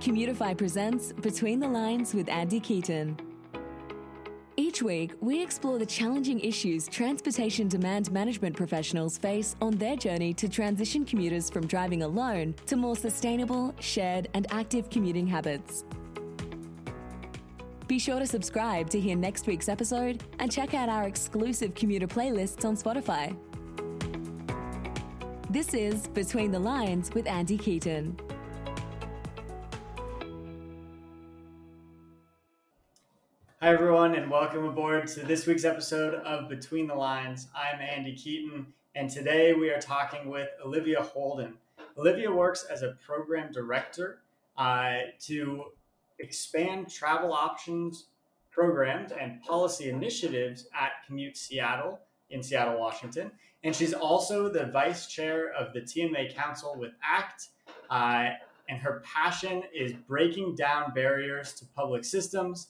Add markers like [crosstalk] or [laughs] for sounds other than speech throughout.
Commutifi presents Between the Lines with Andy Keaton. Each week, we explore the challenging issues transportation demand management professionals face on their journey to transition commuters from driving alone to more sustainable, shared, and active commuting habits. Be sure to subscribe to hear next week's episode and check out our exclusive commuter playlists on Spotify. This is Between the Lines with Andy Keaton. Hi, everyone, and welcome aboard to this week's episode of Between the Lines. I'm Andy Keaton, and today we are talking with Olivia Holden. Olivia works as a program director uh, to expand travel options programs and policy initiatives at Commute Seattle in Seattle, Washington. And she's also the vice chair of the TMA Council with ACT. Uh, and her passion is breaking down barriers to public systems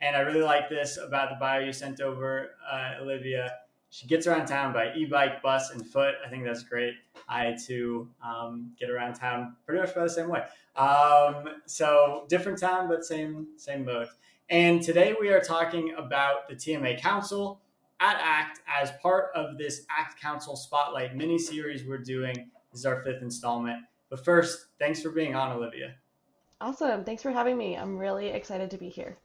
and I really like this about the bio you sent over, uh, Olivia. She gets around town by e-bike, bus, and foot. I think that's great. I too um, get around town pretty much by the same way. Um, so different town, but same same mode. And today we are talking about the TMA Council at ACT as part of this ACT Council Spotlight mini series we're doing. This is our fifth installment. But first, thanks for being on, Olivia. Awesome. Thanks for having me. I'm really excited to be here.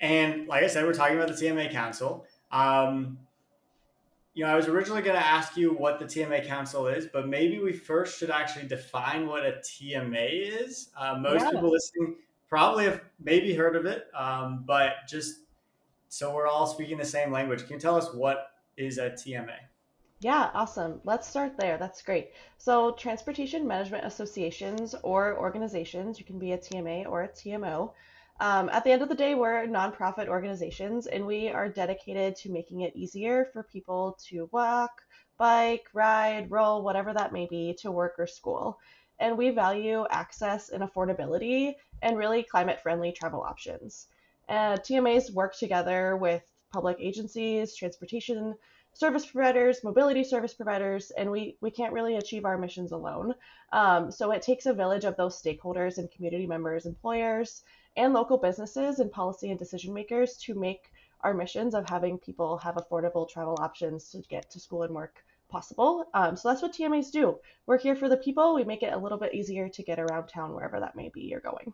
And like I said, we're talking about the TMA Council. Um, you know, I was originally going to ask you what the TMA Council is, but maybe we first should actually define what a TMA is. Uh, most yeah. people listening probably have maybe heard of it, um, but just so we're all speaking the same language, can you tell us what is a TMA? Yeah, awesome. Let's start there. That's great. So, transportation management associations or organizations, you can be a TMA or a TMO, um, at the end of the day, we're nonprofit organizations and we are dedicated to making it easier for people to walk, bike, ride, roll, whatever that may be, to work or school. And we value access and affordability and really climate friendly travel options. Uh, TMAs work together with public agencies, transportation service providers, mobility service providers, and we, we can't really achieve our missions alone. Um, so it takes a village of those stakeholders and community members, employers, and local businesses and policy and decision makers to make our missions of having people have affordable travel options to get to school and work possible. Um, so that's what TMAs do. We're here for the people. We make it a little bit easier to get around town wherever that may be you're going.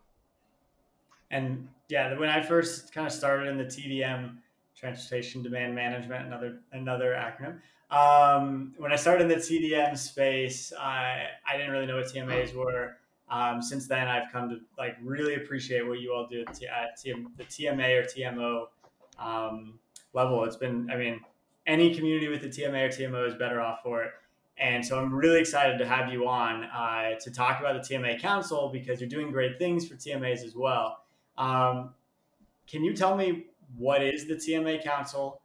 And yeah, when I first kind of started in the TDM, Transportation Demand Management, another another acronym. Um, when I started in the TDM space, I I didn't really know what TMAs were. Um, since then, I've come to like really appreciate what you all do at, T- at TM, the TMA or TMO um, level. It's been, I mean, any community with the TMA or TMO is better off for it. And so I'm really excited to have you on uh, to talk about the TMA Council because you're doing great things for TMAs as well. Um, can you tell me what is the TMA Council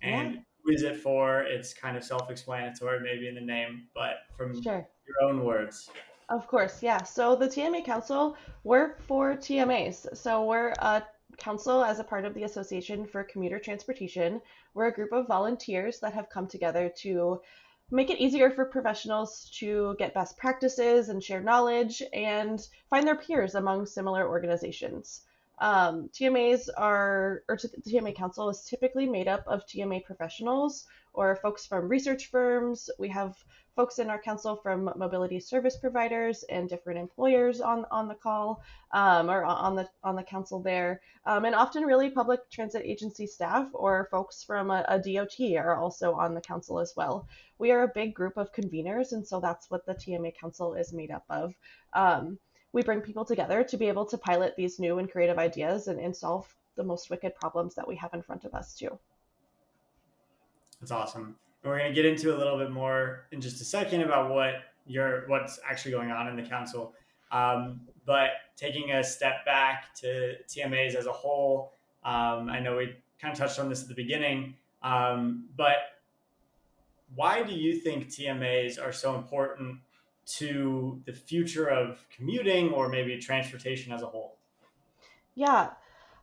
and yeah. who is it for? It's kind of self-explanatory, maybe in the name, but from sure. your own words. Of course, yeah. So the TMA Council, we're for TMAs. So we're a council as a part of the Association for Commuter Transportation. We're a group of volunteers that have come together to make it easier for professionals to get best practices and share knowledge and find their peers among similar organizations. Um, TMAs are, or the TMA Council is typically made up of TMA professionals or folks from research firms. We have folks in our council from mobility service providers and different employers on, on the call um, or on the on the council there, um, and often really public transit agency staff or folks from a, a, DOT are also on the council as well. We are a big group of conveners, and so that's what the TMA council is made up of. Um, we bring people together to be able to pilot these new and creative ideas and, and solve the most wicked problems that we have in front of us too. That's awesome. And we're going to get into a little bit more in just a second about what your what's actually going on in the council. Um, but taking a step back to TMAs as a whole, um, I know we kind of touched on this at the beginning, um, but why do you think TMAs are so important to the future of commuting or maybe transportation as a whole? Yeah,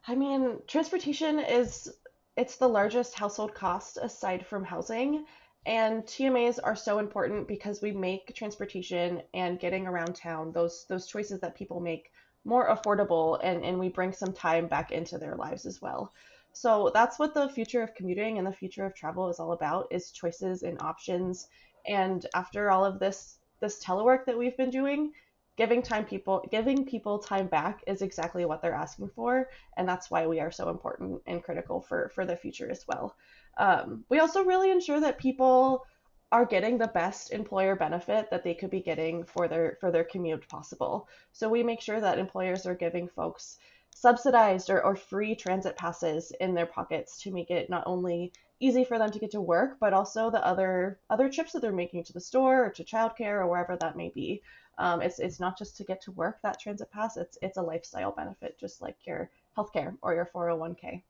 I mean, transportation is it's the largest household cost aside from housing. And TMAs are so important because we make transportation and getting around town, those those choices that people make more affordable and, and we bring some time back into their lives as well. So that's what the future of commuting and the future of travel is all about is choices and options. And after all of this this telework that we've been doing, giving time people giving people time back is exactly what they're asking for and that's why we are so important and critical for for the future as well. Um, we also really ensure that people are getting the best employer benefit that they could be getting for their for their commute possible. So we make sure that employers are giving folks subsidized or, or free transit passes in their pockets to make it not only easy for them to get to work but also the other other trips that they're making to the store or to childcare or wherever that may be um, it's it's not just to get to work that transit pass. It's it's a lifestyle benefit, just like your healthcare or your 401k.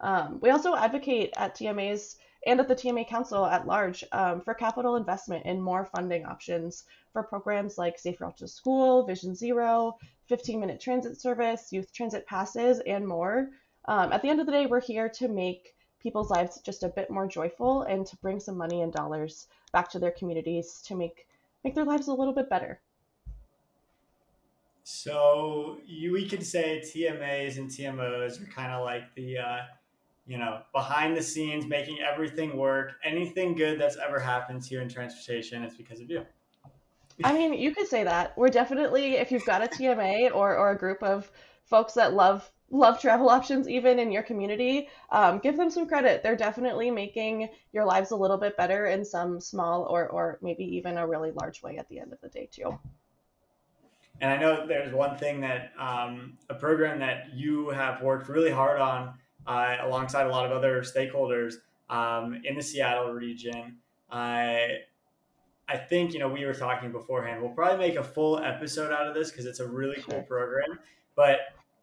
Um, we also advocate at TMAs and at the TMA Council at large um, for capital investment in more funding options for programs like Safe Route to School, Vision Zero, 15 minute transit service, youth transit passes, and more. Um, at the end of the day, we're here to make people's lives just a bit more joyful and to bring some money and dollars back to their communities to make make their lives a little bit better. So you, we could say TMAs and TMOs are kind of like the, uh, you know, behind the scenes, making everything work. Anything good that's ever happened to you in transportation, it's because of you. I mean, you could say that. We're definitely, if you've got a TMA or, or a group of folks that love love travel options even in your community um, give them some credit they're definitely making your lives a little bit better in some small or, or maybe even a really large way at the end of the day too and I know there's one thing that um, a program that you have worked really hard on uh, alongside a lot of other stakeholders um, in the Seattle region. I I think you know we were talking beforehand. We'll probably make a full episode out of this because it's a really cool program. But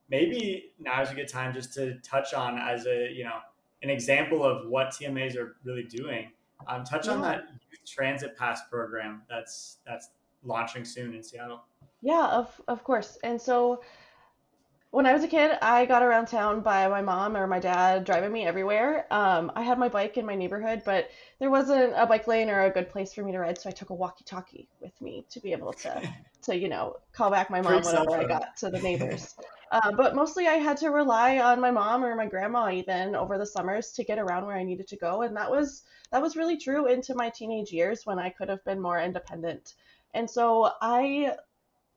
maybe now is a good time just to touch on as a you know an example of what TMAs are really doing. Um, touch on that youth transit pass program that's that's launching soon in Seattle. Yeah, of of course. And so when I was a kid, I got around town by my mom or my dad driving me everywhere. Um, I had my bike in my neighborhood, but there wasn't a bike lane or a good place for me to ride, so I took a walkie-talkie with me to be able to, [laughs] to you know, call back my mom whenever I got to the neighbors. [laughs] Uh, but mostly, I had to rely on my mom or my grandma even over the summers to get around where I needed to go, and that was that was really true into my teenage years when I could have been more independent. And so I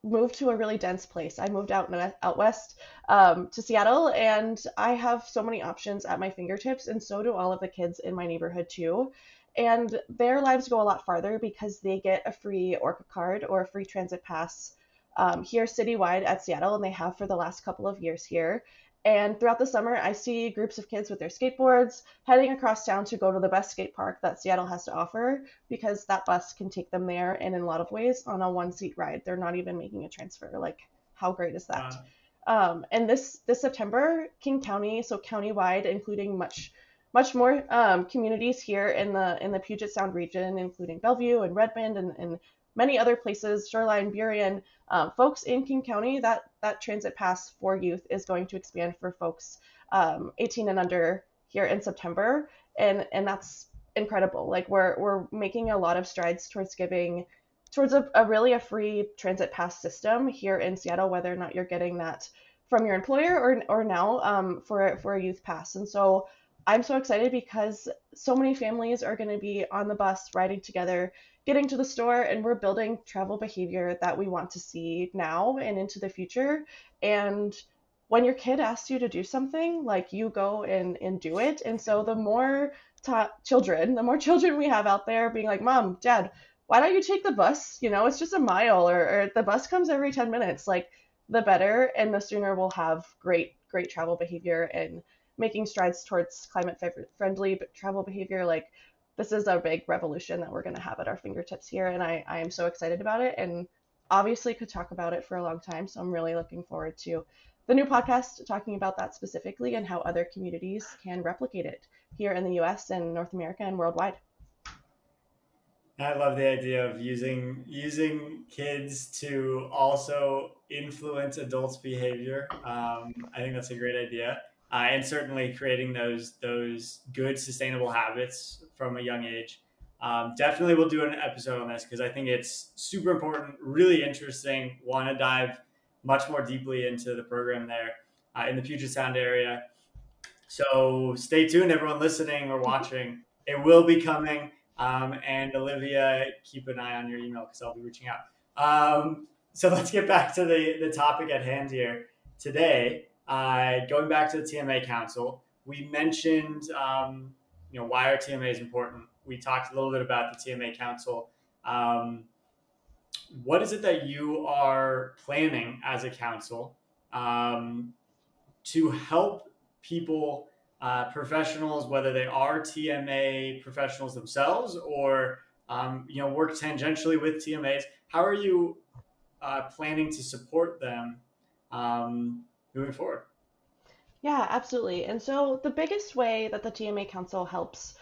moved to a really dense place. I moved out out west um, to Seattle, and I have so many options at my fingertips, and so do all of the kids in my neighborhood too. And their lives go a lot farther because they get a free Orca card or a free transit pass um, here citywide at Seattle, and they have for the last couple of years here. And throughout the summer, I see groups of kids with their skateboards heading across town to go to the best skate park that Seattle has to offer because that bus can take them there and in a lot of ways on a one seat ride. They're not even making a transfer. Like, how great is that? Wow. Um, and this this September, King County, so countywide, including much much more um, communities here in the in the Puget Sound region, including Bellevue and Redmond and, and many other places, Shoreline, Burien, um, folks in King County, that that transit pass for youth is going to expand for folks um, 18 and under here in September, and and that's incredible. Like we're we're making a lot of strides towards giving towards a, a really a free transit pass system here in Seattle, whether or not you're getting that from your employer or or now um, for for a youth pass. And so I'm so excited because so many families are going to be on the bus riding together getting to the store and we're building travel behavior that we want to see now and into the future. And when your kid asks you to do something, like you go and, and do it. And so the more ta- children, the more [laughs] children we have out there being like, Mom, Dad, why don't you take the bus? You know, it's just a mile or, or the bus comes every 10 minutes. Like the better and the sooner we'll have great, great travel behavior and making strides towards climate friendly travel behavior. Like this is a big revolution that we're going to have at our fingertips here. And I, I am so excited about it. And obviously could talk about it for a long time. So I'm really looking forward to the new podcast talking about that specifically and how other communities can replicate it here in the US and North America and worldwide. I love the idea of using using kids to also influence adults' behavior. Um, I think that's a great idea uh, and certainly creating those those good sustainable habits from a young age. um, definitely we'll do an episode on this because I think it's super important, really interesting. Want to dive much more deeply into the program there uh, in the Puget Sound area. So stay tuned, everyone listening or watching. [laughs] It will be coming. Um, and Olivia, keep an eye on your email because I'll be reaching out. Um, so let's get back to the, the topic at hand here. Today, uh, going back to the TMA Council, we mentioned um, you know why our TMA is important. We talked a little bit about the TMA Council. Um, what is it that you are planning as a council um, to help people, uh, professionals, whether they are TMA professionals themselves or um, you know work tangentially with TMAs? How are you uh, planning to support them um, moving forward? Yeah, absolutely. And so the biggest way that the TMA Council helps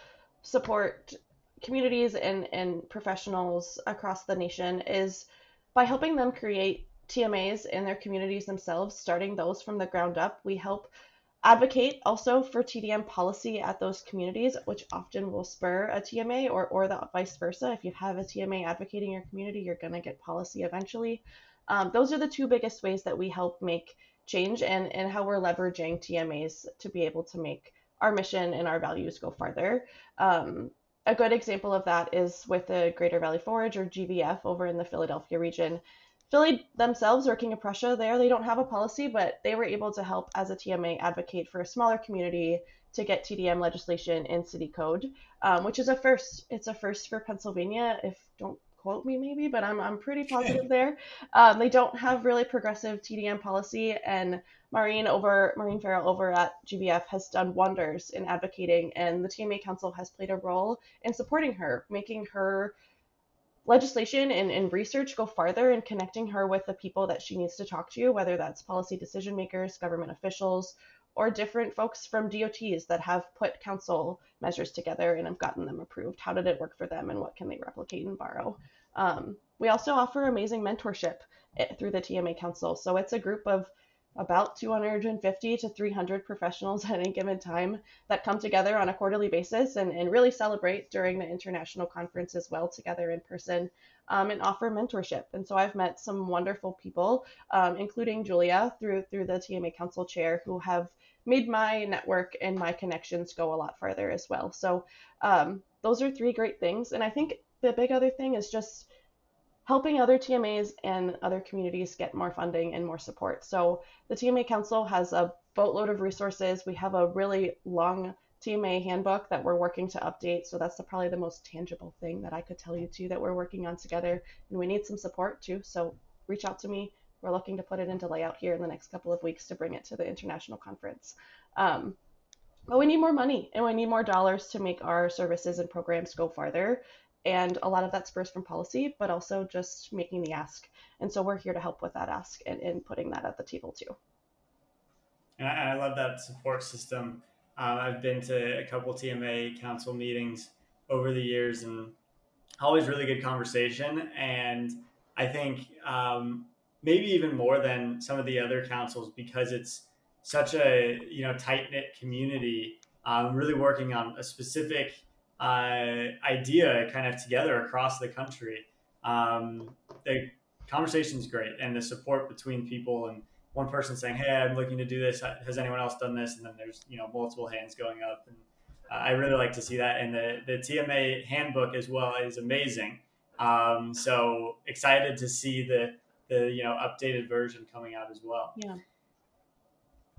support communities and, and professionals across the nation is by helping them create TMAs in their communities themselves, starting those from the ground up. We help advocate also for TDM policy at those communities, which often will spur a TMA or, or the vice versa. If you have a TMA advocating your community, you're going to get policy eventually. Um, those are the two biggest ways that we help make change and, and how we're leveraging TMAs to be able to make our mission and our values go farther. Um, a good example of that is with the Greater Valley Forge or GVF over in the Philadelphia region. Philly themselves, King of Prussia, there they don't have a policy, but they were able to help as a TMA advocate for a smaller community to get TDM legislation in city code, um, which is a first. It's a first for Pennsylvania. If don't quote me maybe, but I'm, I'm pretty [laughs] positive there. Um, they don't have really progressive TDM policy, and Maureen over Maureen Farrell over at GVF has done wonders in advocating, and the TMA Council has played a role in supporting her, making her legislation and, and research go farther and connecting her with the people that she needs to talk to, whether that's policy decision makers, government officials, or different folks from DOTs that have put council measures together and have gotten them approved. How did it work for them and what can they replicate and borrow? Um, we also offer amazing mentorship eh, through the TMA Council. So it's a group of about 250 to 300 professionals [laughs] at any given time that come together on a quarterly basis and, and really celebrate during the international conference as well together in person um, and offer mentorship. And so I've met some wonderful people, um, including Julia through through the TMA Council chair, who have made my network and my connections go a lot farther as well. So um, those are three great things. And I think the big other thing is just helping other TMAs and other communities get more funding and more support. So the TMA Council has a boatload of resources. We have a really long TMA handbook that we're working to update. So that's the, probably the most tangible thing that I could tell you too that we're working on together. And we need some support too. So reach out to me. We're looking to put it into layout here in the next couple of weeks to bring it to the international conference. Um, but we need more money and we need more dollars to make our services and programs go farther. And a lot of that spurs from policy, but also just making the ask. And so we're here to help with that ask and, and putting that at the table too. And I, I love that support system. Uh, I've been to a couple TMA council meetings over the years and always really good conversation. And I think um, maybe even more than some of the other councils because it's such a you know tight knit community. Um, really working on a specific uh, idea kind of together across the country. Um, the conversation is great, and the support between people and one person saying, "Hey, I'm looking to do this. Has anyone else done this?" And then there's you know multiple hands going up, and uh, I really like to see that. And the the TMA handbook as well is amazing. Um, so excited to see the the you know updated version coming out as well. Yeah.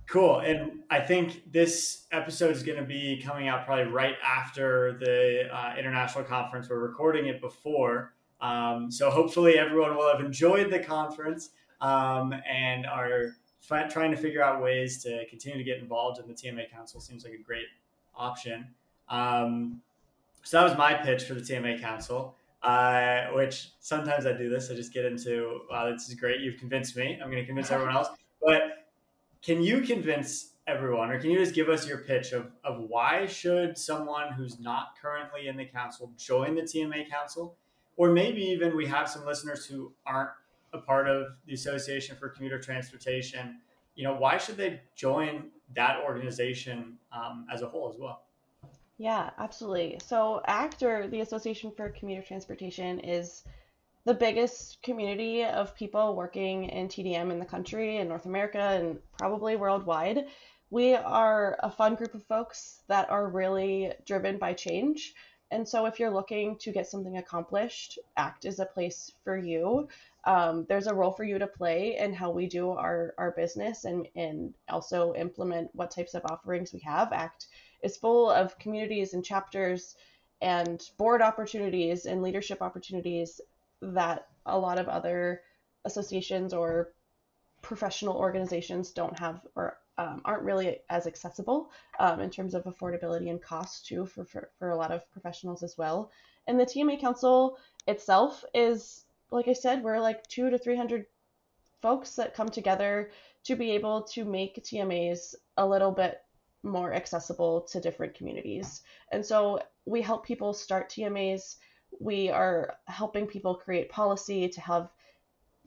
Cool. And I think this episode is going to be coming out probably right after the uh, international conference. We're recording it before. Um, so hopefully everyone will have enjoyed the conference um, and are f- trying to figure out ways to continue to get involved in the TMA Council. Seems like a great option. Um, so that was my pitch for the TMA Council. Uh, which sometimes I do this. I just get into, wow, this is great. You've convinced me. I'm going to convince everyone else. But can you convince everyone, or can you just give us your pitch of, of why should someone who's not currently in the council join the TMA council? Or maybe even we have some listeners who aren't a part of the Association for Commuter Transportation. You know, why should they join that organization um, as a whole as well? Yeah, absolutely. So ACT or the Association for Commuter Transportation is the biggest community of people working in TDM in the country, in North America, and probably worldwide. We are a fun group of folks that are really driven by change. And so, if you're looking to get something accomplished, ACT is a place for you. Um, there's a role for you to play in how we do our, our business and, and also implement what types of offerings we have. ACT is full of communities and chapters and board opportunities and leadership opportunities that a lot of other associations or professional organizations don't have or um, aren't really as accessible um, in terms of affordability and cost too for, for, for a lot of professionals as well. And the TMA Council itself is, like I said, we're like two to 300 folks that come together to be able to make TMAs a little bit more accessible to different communities. And so we help people start TMAs. We are helping people create policy to have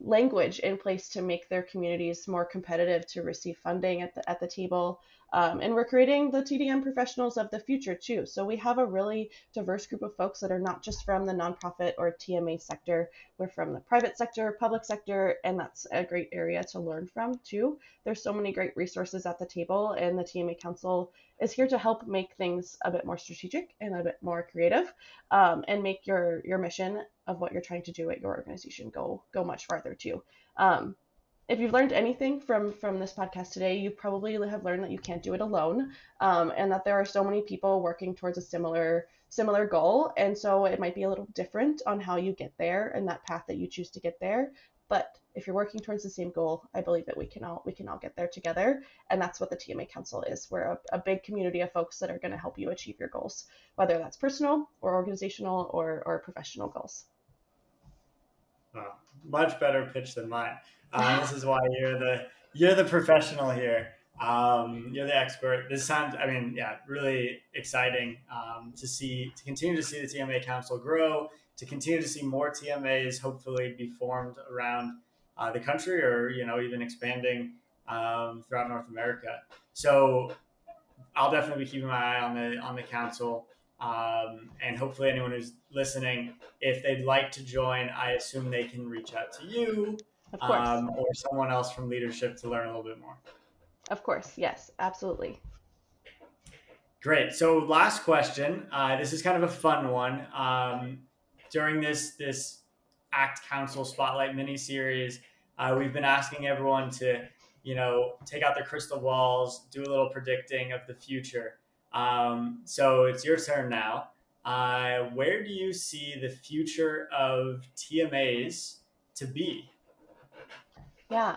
language in place to make their communities more competitive to receive funding at the, at the table. Um, and we're creating the TDM professionals of the future too. So we have a really diverse group of folks that are not just from the nonprofit or TMA sector. We're from the private sector, public sector, and that's a great area to learn from too. There's so many great resources at the table, and the TMA Council is here to help make things a bit more strategic and a bit more creative, um, and make your your mission of what you're trying to do at your organization go go much farther too. Um, if you've learned anything from from this podcast today, you probably have learned that you can't do it alone, um, and that there are so many people working towards a similar similar goal, and so it might be a little different on how you get there and that path that you choose to get there. But if you're working towards the same goal, I believe that we can all we can all get there together, and that's what the TMA Council is. We're a, a big community of folks that are going to help you achieve your goals, whether that's personal or organizational or or professional goals. Oh, much better pitch than mine. Uh, this is why you're the you're the professional here. Um, you're the expert. This sounds, I mean, yeah, really exciting um, to see, to continue to see the TMA Council grow, to continue to see more TMAs hopefully be formed around uh, the country or, you know, even expanding um, throughout North America. So I'll definitely be keeping my eye on the, on the council. Um, and hopefully anyone who's listening, if they'd like to join, I assume they can reach out to you. Um, or someone else from leadership to learn a little bit more. Of course, yes, absolutely. Great. So, last question. Uh, this is kind of a fun one. Um, during this this ACT Council Spotlight mini series, uh, we've been asking everyone to, you know, take out their crystal balls, do a little predicting of the future. Um, so it's your turn now. Uh, where do you see the future of TMAs to be? Yeah.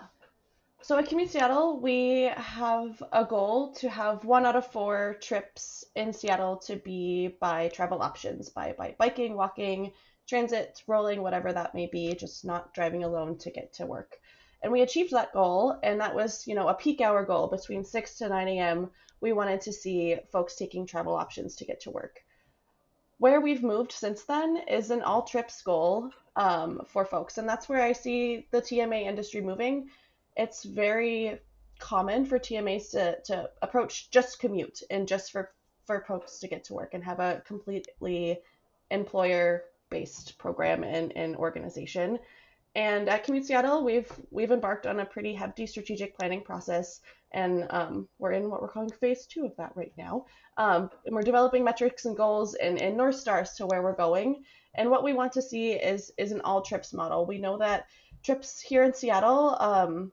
So at Commute Seattle, we have a goal to have one out of four trips in Seattle to be by travel options, by, by biking, walking, transit, rolling, whatever that may be, just not driving alone to get to work. And we achieved that goal, and that was, you know, a peak hour goal between 6 to 9 a.m. We wanted to see folks taking travel options to get to work. Where we've moved since then is an all trips goal um, for folks. And that's where I see the TMA industry moving. It's very common for TMAs to, to approach just commute and just for, for folks to get to work and have a completely employer based program and, and organization. And at Commute Seattle, we've we've embarked on a pretty hefty strategic planning process, and um, we're in what we're calling phase two of that right now. Um, and we're developing metrics and goals and, and north stars to where we're going. And what we want to see is is an all trips model. We know that trips here in Seattle, um,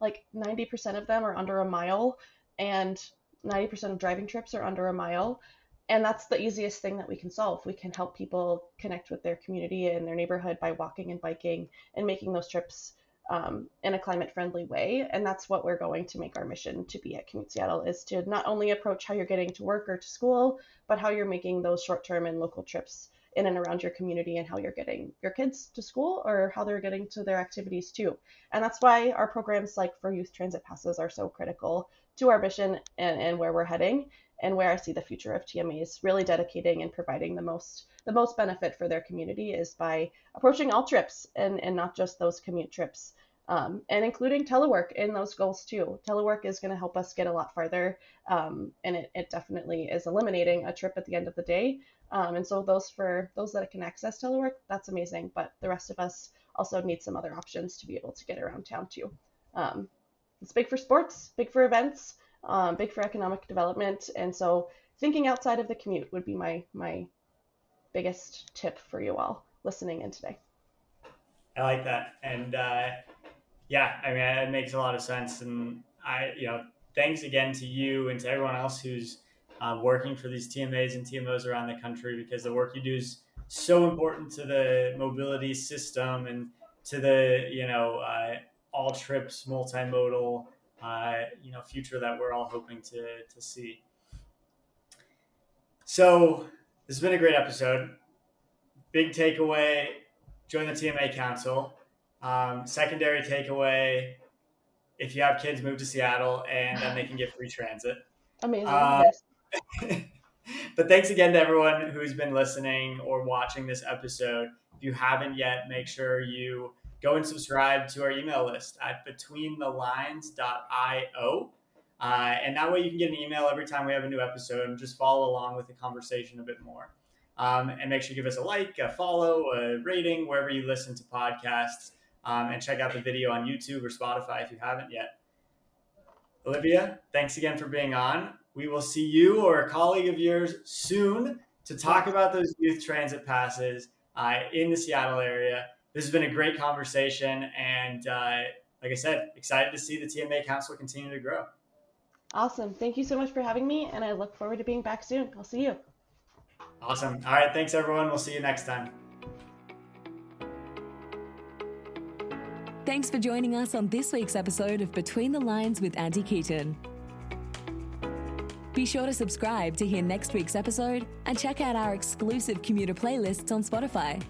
like 90% of them are under a mile, and 90% of driving trips are under a mile. And that's the easiest thing that we can solve. We can help people connect with their community and their neighborhood by walking and biking and making those trips um, in a climate friendly way. And that's what we're going to make our mission to be at Commute Seattle is to not only approach how you're getting to work or to school, but how you're making those short term and local trips in and around your community and how you're getting your kids to school or how they're getting to their activities too. And that's why our programs like for youth transit passes are so critical to our mission and, and where we're heading and where I see the future of TMAs really dedicating and providing the most the most benefit for their community is by approaching all trips and, and not just those commute trips um, and including telework in those goals too. Telework is going to help us get a lot farther, um, and it, it definitely is eliminating a trip at the end of the day. Um, and so those for those that can access telework, that's amazing. But the rest of us also need some other options to be able to get around town too. Um, it's big for sports, big for events, um, big for economic development, and so thinking outside of the commute would be my my biggest tip for you all listening in today. I like that, and uh, yeah, I mean, it makes a lot of sense. And I, you know, thanks again to you and to everyone else who's uh, working for these TMAs and TMOs around the country because the work you do is so important to the mobility system and to the, you know, uh, all trips, multimodal, you know, future that we're all hoping to, to see. So this has been a great episode. Big takeaway: join the TMA Council. Um, secondary takeaway: if you have kids, move to Seattle, and then they can get free transit. Amazing. Um, yes. [laughs] but thanks again to everyone who's been listening or watching this episode. If you haven't yet, make sure you go and subscribe to our email list at betweenthelines.io. Uh, and that way you can get an email every time we have a new episode and just follow along with the conversation a bit more. Um, and make sure you give us a like, a follow, a rating wherever you listen to podcasts um, and check out the video on YouTube or Spotify if you haven't yet. Olivia, thanks again for being on. We will see you or a colleague of yours soon to talk about those youth transit passes uh, in the Seattle area. This has been a great conversation, and uh, like I said, excited to see the TMA Council continue to grow. Awesome. Thank you so much for having me, and I look forward to being back soon. I'll see you. Awesome. All right. Thanks, everyone. We'll see you next time. Thanks for joining us on this week's episode of Between the Lines with Andy Keaton. Be sure to subscribe to hear next week's episode and check out our exclusive commuter playlists on Spotify.